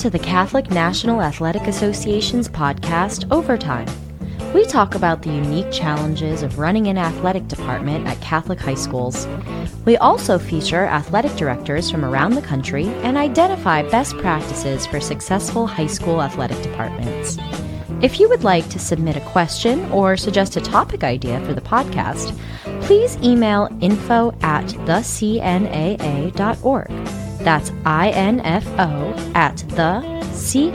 to the Catholic National Athletic Association's podcast, Overtime. We talk about the unique challenges of running an athletic department at Catholic high schools. We also feature athletic directors from around the country and identify best practices for successful high school athletic departments. If you would like to submit a question or suggest a topic idea for the podcast, please email info at thecnaa.org. That's I-N-F-O at thecnaa.org.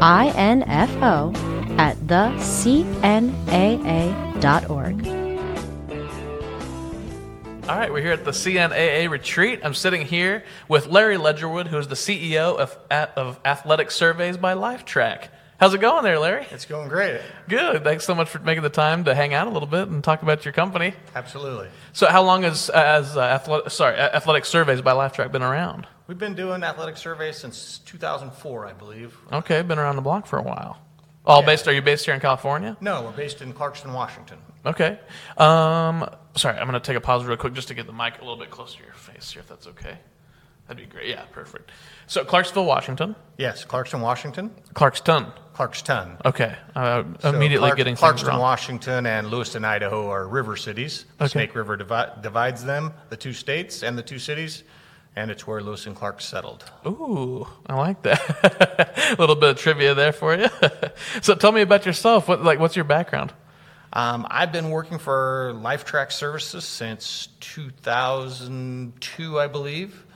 I-N-F-O at thecnaa.org. All right, we're here at the CNAA retreat. I'm sitting here with Larry Ledgerwood, who is the CEO of, of Athletic Surveys by Lifetrack. How's it going there, Larry? It's going great. Good. Thanks so much for making the time to hang out a little bit and talk about your company. Absolutely. So, how long has as uh, athletic, sorry Athletic Surveys by Lifetrack been around? We've been doing athletic surveys since 2004, I believe. Okay, been around the block for a while. All Yeah. based? Are you based here in California? No, we're based in Clarkston, Washington. Okay. Um, sorry, I'm going to take a pause real quick just to get the mic a little bit closer to your face here, if that's okay. That'd be great. Yeah, perfect. So, Clarksville, Washington. Yes, Clarkston, Washington. Clarkston. Clarkston. Okay. Uh, So immediately Clark- getting Clarkston, wrong. Washington, and Lewiston, Idaho are river cities. The Okay. Snake River divi- divides them, the two states and the two cities, and it's where Lewis and Clark settled. Ooh, I like that. a little bit of trivia there for you. so, tell me about yourself. What, like, what's your background? Um, I've been working for Lifetrack Services since 2002, I believe.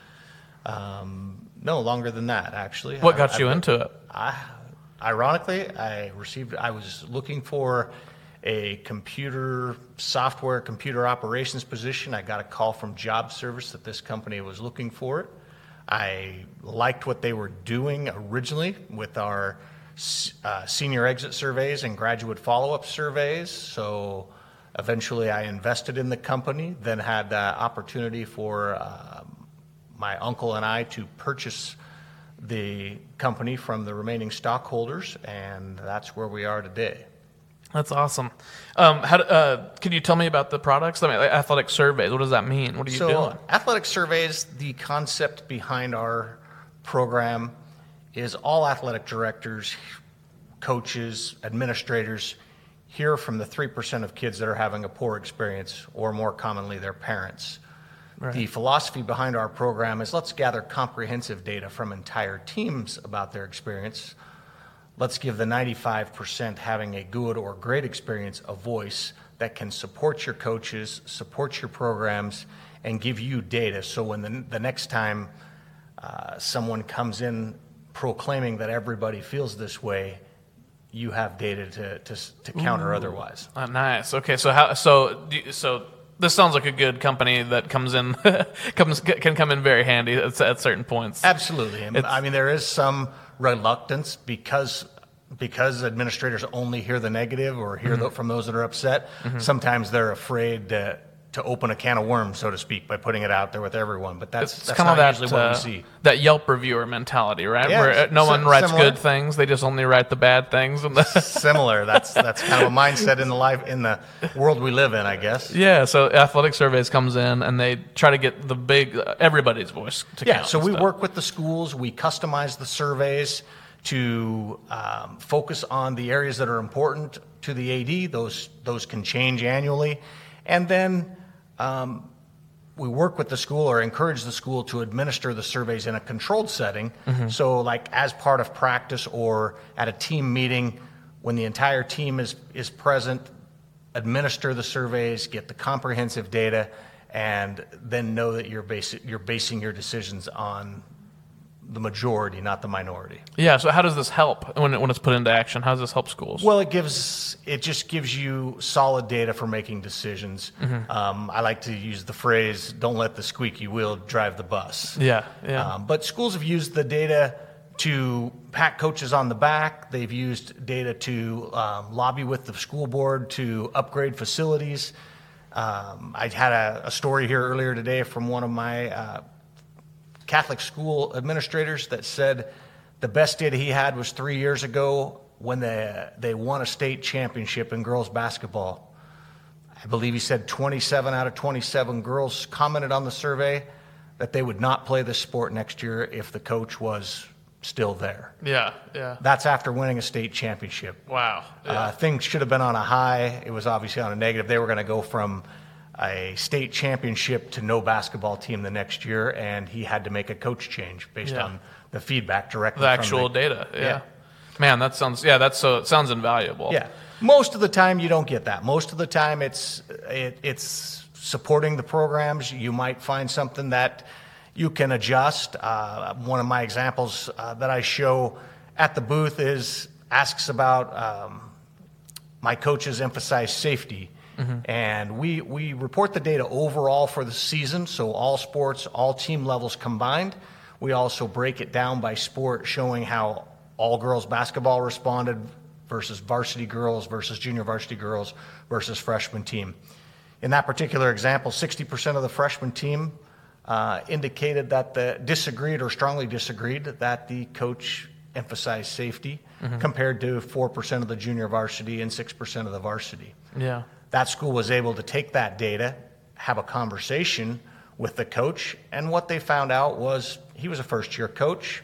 Um, no, longer than that, actually. What I- got I've you been- into it? I, ironically, I received. I was looking for a computer software, computer operations position. I got a call from Job Service that this company was looking for it. I liked what they were doing originally with our uh, senior exit surveys and graduate follow-up surveys. So eventually, I invested in the company. Then had the opportunity for um, my uncle and I to purchase the company from the remaining stockholders, and that's where we are today. That's awesome. Um, how, uh, can you tell me about the products? I mean, like athletic surveys. What does that mean? What are you so, doing? athletic surveys, the concept behind our program is all athletic directors, coaches, administrators hear from the 3% of kids that are having a poor experience, or more commonly, their parents. The philosophy behind our program is let's gather comprehensive data from entire teams about their experience. Let's give the 95% having a good or great experience a voice that can support your coaches, support your programs, and give you data. So when the, the next time uh, someone comes in proclaiming that everybody feels this way, you have data to, to, to counter otherwise. Oh, nice. Okay, so how? So so this sounds like a good company that comes in comes can come in very handy at, at certain points. Absolutely. It's- I mean, there is some reluctance because because administrators only hear the negative or hear Mm-hmm. tho- from those that are upset. Sometimes they're afraid to, to open a can of worms, so to speak, by putting it out there with everyone. But that's, It's that's kind of that usually what uh, we see. that Yelp reviewer mentality, right? Yeah, Where uh, no one writes similar. good things; they just only write the bad things. And the Similar. That's that's kind of a mindset in the life in the world we live in, I guess. yeah, so athletic surveys comes in and they try to get the big uh, everybody's voice to Yeah, count so we stuff. work with the schools, we customize the surveys to um, focus on the areas that are important to the AD. Those, those can change annually. And then um, we work with the school or encourage the school to administer the surveys in a controlled setting. So, like as part of practice or at a team meeting, when the entire team is, is present, administer the surveys, get the comprehensive data, and then know that you're, basi- you're basing your decisions on the majority, not the minority. Yeah. So how does this help when it, when it's put into action? How does this help schools? Well, it gives it just gives you solid data for making decisions. Um, I like to use the phrase "Don't let the squeaky wheel drive the bus." yeah. Yeah. Um, but schools have used the data to pat coaches on the back. They've used data to um, lobby with the school board to upgrade facilities. Um, I had a, a story here earlier today from one of my uh, Catholic school administrators that said the best data he had was three years ago when they, they won a state championship in girls basketball. I believe he said 27 out of 27 girls commented on the survey that they would not play this sport next year if the coach was still there. Yeah, yeah. That's after winning a state championship. Wow. Yeah. Uh, things should have been on a high. It was obviously on a negative. They were going to go from a state championship to no basketball team the next year, and he had to make a coach change based Yeah. on the feedback directly the actual the- data. Yeah. Yeah. Man, that sounds yeah, that's so it sounds invaluable. Yeah. Most of the time, you don't get that. Most of the time, it's it, it's supporting the programs. You might find something that you can adjust. Uh, one of my examples uh, that I show at the booth is asks about um, my coaches emphasize safety. And we, we report the data overall for the season, so all sports, all team levels combined. We also break it down by sport, showing how all girls basketball responded versus varsity girls versus junior varsity girls versus freshman team. In that particular example, 60% of the freshman team uh, indicated that the disagreed or strongly disagreed that the coach emphasized safety compared to 4% of the junior varsity and 6% of the varsity. Yeah. That school was able to take that data, have a conversation with the coach, and what they found out was he was a first year coach.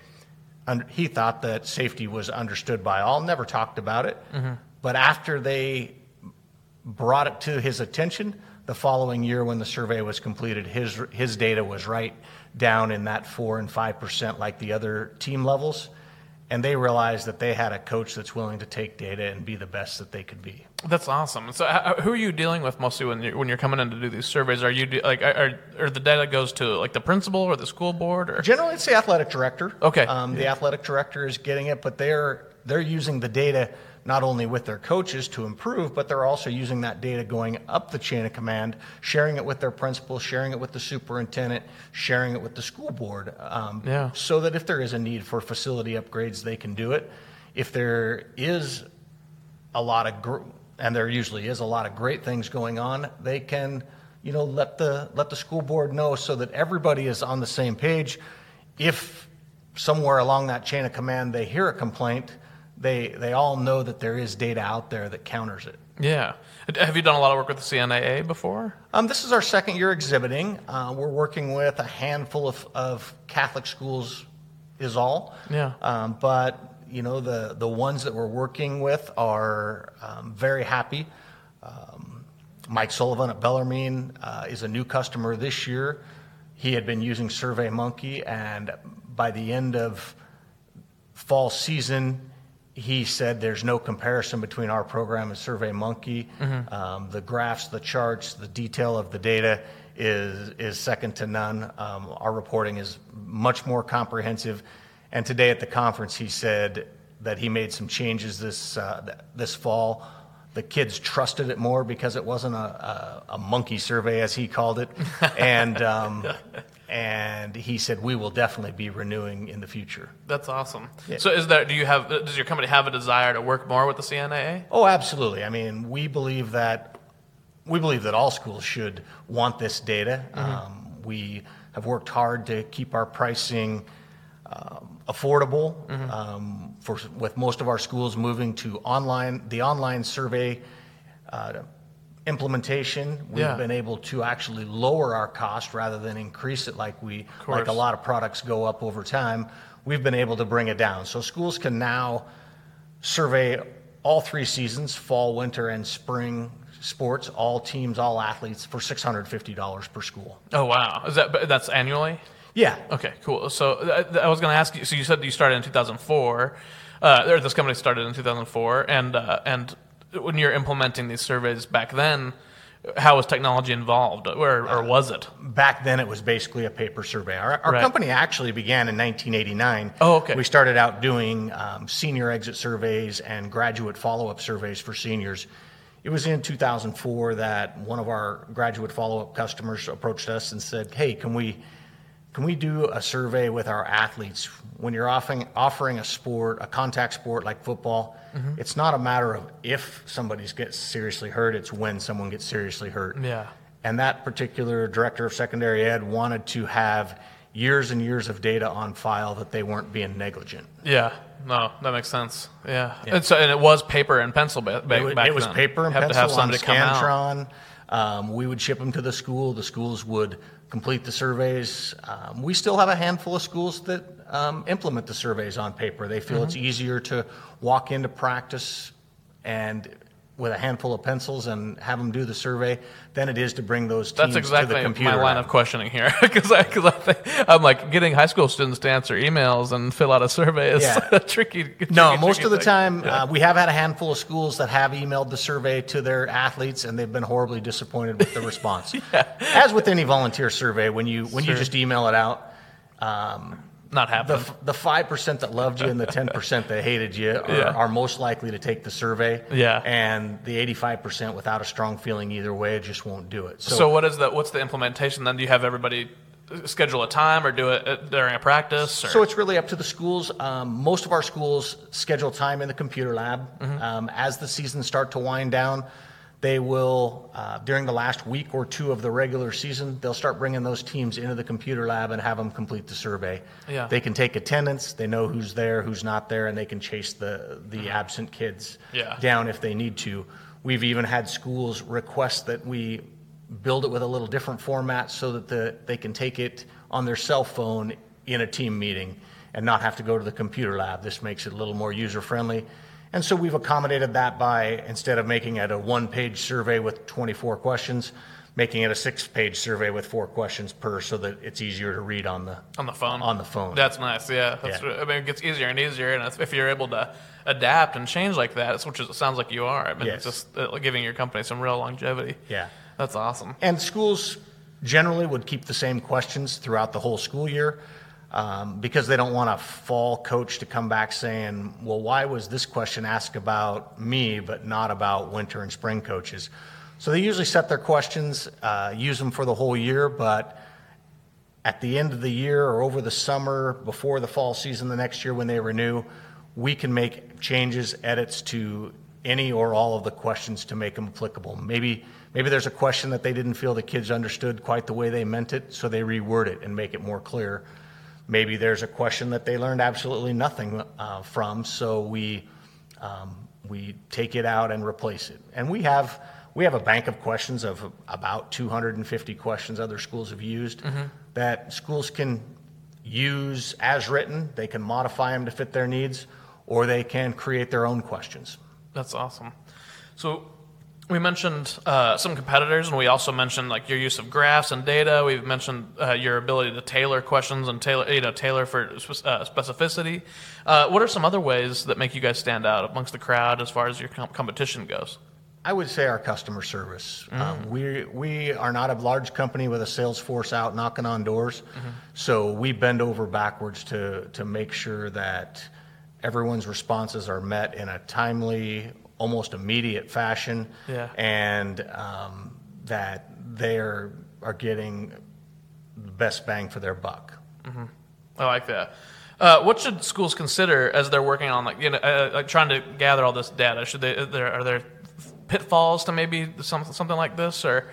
And he thought that safety was understood by all, never talked about it. Mm-hmm. But after they brought it to his attention, the following year when the survey was completed, his, his data was right down in that 4 and 5% like the other team levels. And they realized that they had a coach that's willing to take data and be the best that they could be. That's awesome. So, who are you dealing with mostly when you're when you're coming in to do these surveys? Are you de- like are, are the data goes to like the principal or the school board or? Generally, it's the athletic director. Okay. Um, the athletic director is getting it, but they're they're using the data not only with their coaches to improve, but they're also using that data going up the chain of command, sharing it with their principal, sharing it with the superintendent, sharing it with the school board. Um, Yeah. So that if there is a need for facility upgrades, they can do it. If there is a lot of gr- and there usually is a lot of great things going on they can you know let the let the school board know so that everybody is on the same page if somewhere along that chain of command they hear a complaint they they all know that there is data out there that counters it Yeah. Have you done a lot of work with the CNAA before? um, this is our second year exhibiting uh, we're working with a handful of, of catholic schools is all Yeah. um, but you know the the ones that we're working with are um, very happy. Um, Mike Sullivan at Bellarmine uh, is a new customer this year. He had been using SurveyMonkey, and by the end of fall season, he said there's no comparison between our program and SurveyMonkey. Um, the graphs, the charts, the detail of the data is is second to none. Um, our reporting is much more comprehensive. And today at the conference, he said that he made some changes this uh, this fall. The kids trusted it more because it wasn't a, a, a monkey survey, as he called it, and um, and he said we will definitely be renewing in the future. That's awesome. So, is there? Do you have? Does your company have a desire to work more with the CNAA? Oh, absolutely. I mean, we believe that we believe that all schools should want this data. Um, we have worked hard to keep our pricing um, affordable. Um, for with most of our schools moving to online, the online survey uh, implementation, we've Yeah. been able to actually lower our cost rather than increase it like we like a lot of products go up over time. We've been able to bring it down. So schools can now survey all three seasons fall, winter, and spring sports, all teams, all athletes for $650 per school. Oh wow. Is that? That's annually. Yeah. Okay, cool. So uh, I was going to ask you. So you said you started in 2004, uh, this company started in 2004, and uh, and when you're implementing these surveys back then, how was technology involved, or or was it? Back then, it was basically a paper survey. Our, our Right. company actually began in 1989. Oh, okay. We started out doing um, senior exit surveys and graduate follow up surveys for seniors. It was in 2004 that one of our graduate follow up customers approached us and said, Hey, can we, can we do a survey with our athletes? When you're offering, offering a sport, a contact sport like football, Mm-hmm. it's not a matter of if somebody gets seriously hurt, it's when someone gets seriously hurt. Yeah. And that particular director of secondary ed wanted to have years and years of data on file that they weren't being negligent. Yeah. No, that makes sense. Yeah. And so and it was paper and pencil ba- back, It was, back it was then. paper and have pencil to have on somebody come out. Scantron. Um, we would ship them to the school. The schools would complete the surveys. Um, we still have a handful of schools that um, implement the surveys on paper. They feel it's easier to walk into practice and with a handful of pencils and have them do the survey than it is to bring those teams That's exactly to the computer. my line of questioning here because I, cause I think, I'm like getting high school students to answer emails and fill out a survey is Yeah. a tricky, tricky. No, most tricky of the thing. time, uh, we have had a handful of schools that have emailed the survey to their athletes, and they've been horribly disappointed with the response. As with any volunteer survey, when you when you just email it out, not the happening. the five percent that loved you and the ten percent that hated you are, Yeah. are most likely to take the survey. Yeah. and the eighty-five percent without a strong feeling either way just won't do it. so, what is the what's the implementation then? Do you have everybody schedule a time or do it uh, during a practice? Or? So it's really up to the schools. Um, most of our schools schedule time in the computer lab. Um, as the seasons start to wind down, they will, uh, during the last week or two of the regular season, they'll start bringing those teams into the computer lab and have them complete the survey. Yeah. They can take attendance, they know who's there, who's not there, and they can chase the, the absent kids Yeah. down if they need to. We've even had schools request that we build it with a little different format so that the, they can take it on their cell phone in a team meeting and not have to go to the computer lab. This makes it a little more user friendly. And so we've accommodated that by instead of making it a one page survey with 24 questions, making it a six page survey with four questions per so that it's easier to read on the on the phone. on the phone. That's nice. Yeah. That's, Yeah. I mean, it gets easier and easier, and if- you're able to adapt and change like that, which is, it sounds like you are. I mean, Yes. it's just uh, giving your company some real longevity. Yeah. That's awesome. And schools generally would keep the same questions throughout the whole school year because they don't want a fall coach to come back saying, well, why was this question asked about me but not about winter and spring coaches? So they usually set their questions, uh, use them for the whole year, but at the end of the year or over the summer before the fall season the next year when they renew, we can make changes, edits to any or all of the questions to make them applicable. Maybe maybe there's a question that they didn't feel the kids understood quite the way they meant it, so they reword it and make it more clear. Maybe there's a question that they learned absolutely nothing uh, from, so we um, we take it out and replace it. And we have we have a bank of questions of about 250 questions other schools have used that schools can use as written. They can modify them to fit their needs, or they can create their own questions. That's awesome. So we mentioned uh, some competitors, and we also mentioned like your use of graphs and data. We've mentioned uh, your ability to tailor questions and tailor, you know, tailor for uh, specificity. Uh, what are some other ways that make you guys stand out amongst the crowd as far as your com- competition goes? I would say our customer service. Um, we we are not a large company with a sales force out knocking on doors, so we bend over backwards to to make sure that everyone's responses are met in a timely, almost immediate fashion, Yeah. and um, that they are are getting the best bang for their buck. I like that. Uh, what should schools consider as they're working on like you know uh, like trying to gather all this data? Should they are there are there pitfalls to maybe some, something like this or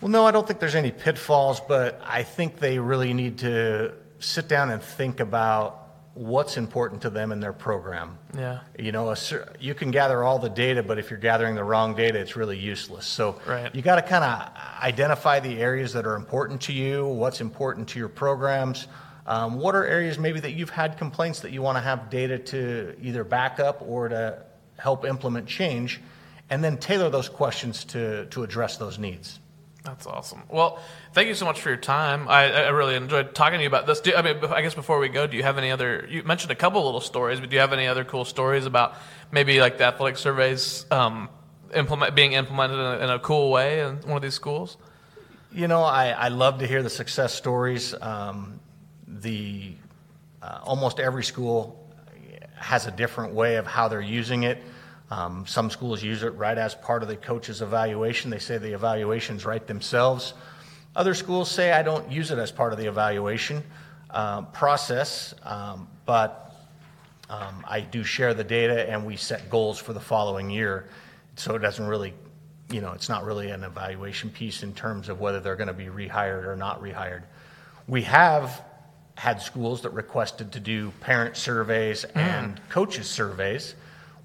Well, no, I don't think there's any pitfalls, but I think they really need to sit down and think about what's important to them in their program. Yeah. You know, a, you can gather all the data, but if you're gathering the wrong data, it's really useless. So Right. you got to kind of identify the areas that are important to you, what's important to your programs. Um, what are areas maybe that you've had complaints that you want to have data to either back up or to help implement change, and then tailor those questions to, to address those needs. That's awesome. Well, thank you so much for your time. I, I really enjoyed talking to you about this. Do, I mean, I guess before we go, do you have any other? You mentioned a couple little stories, but do you have any other cool stories about maybe like the athletic surveys um, implement being implemented in a, in a cool way in one of these schools? You know, I, I love to hear the success stories. Um, the uh, almost every school has a different way of how they're using it. Um, some schools use it right as part of the coach's evaluation. They say the evaluations right themselves. Other schools say I don't use it as part of the evaluation um, process, um, but um, I do share the data and we set goals for the following year. So it doesn't really, you know, it's not really an evaluation piece in terms of whether they're going to be rehired or not rehired. We have had schools that requested to do parent surveys and coaches surveys,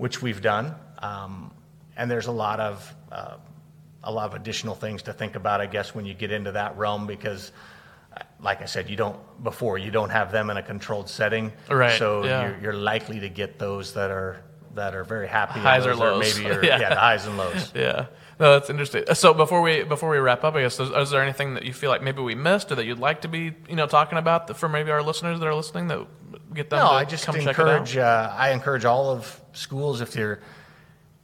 which we've done. Um, and there's a lot of uh, a lot of additional things to think about, I guess, when you get into that realm because, uh, like I said, you don't before you don't have them in a controlled setting, Right, So yeah. you're, you're likely to get those that are that are very happy. Highs or lows. Yeah. yeah. the highs and lows. Yeah, no, that's interesting. So before we before we wrap up, I guess is, is there anything that you feel like maybe we missed or that you'd like to be you know talking about for maybe our listeners that are listening that get them No, to I just come encourage. check it out? Uh, I encourage all of schools if you're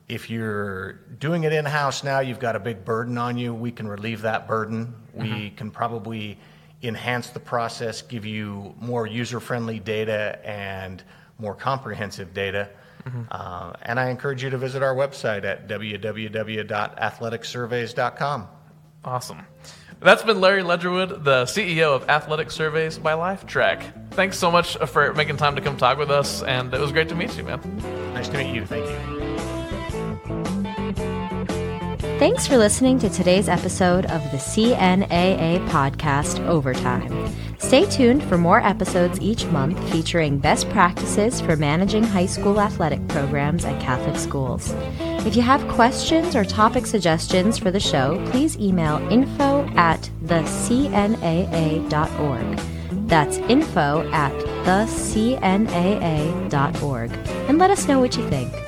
if you're doing it in house now, you've got a big burden on you. We can relieve that burden. We Mm-hmm. can probably enhance the process, give you more user friendly data and more comprehensive data. Mm-hmm. Uh, and I encourage you to visit our website at www.athleticsurveys.com. Awesome. That's been Larry Ledgerwood, the CEO of Athletic Surveys by LifeTrack. Thanks so much for making time to come talk with us, and it was great to meet you, man. Nice to meet you. Thank you. Thanks for listening to today's episode of the CNAA podcast, Overtime. Stay tuned for more episodes each month featuring best practices for managing high school athletic programs at Catholic schools. If you have questions or topic suggestions for the show, please email info at thecnaa.org. That's info at thecnaa.org. And let us know what you think.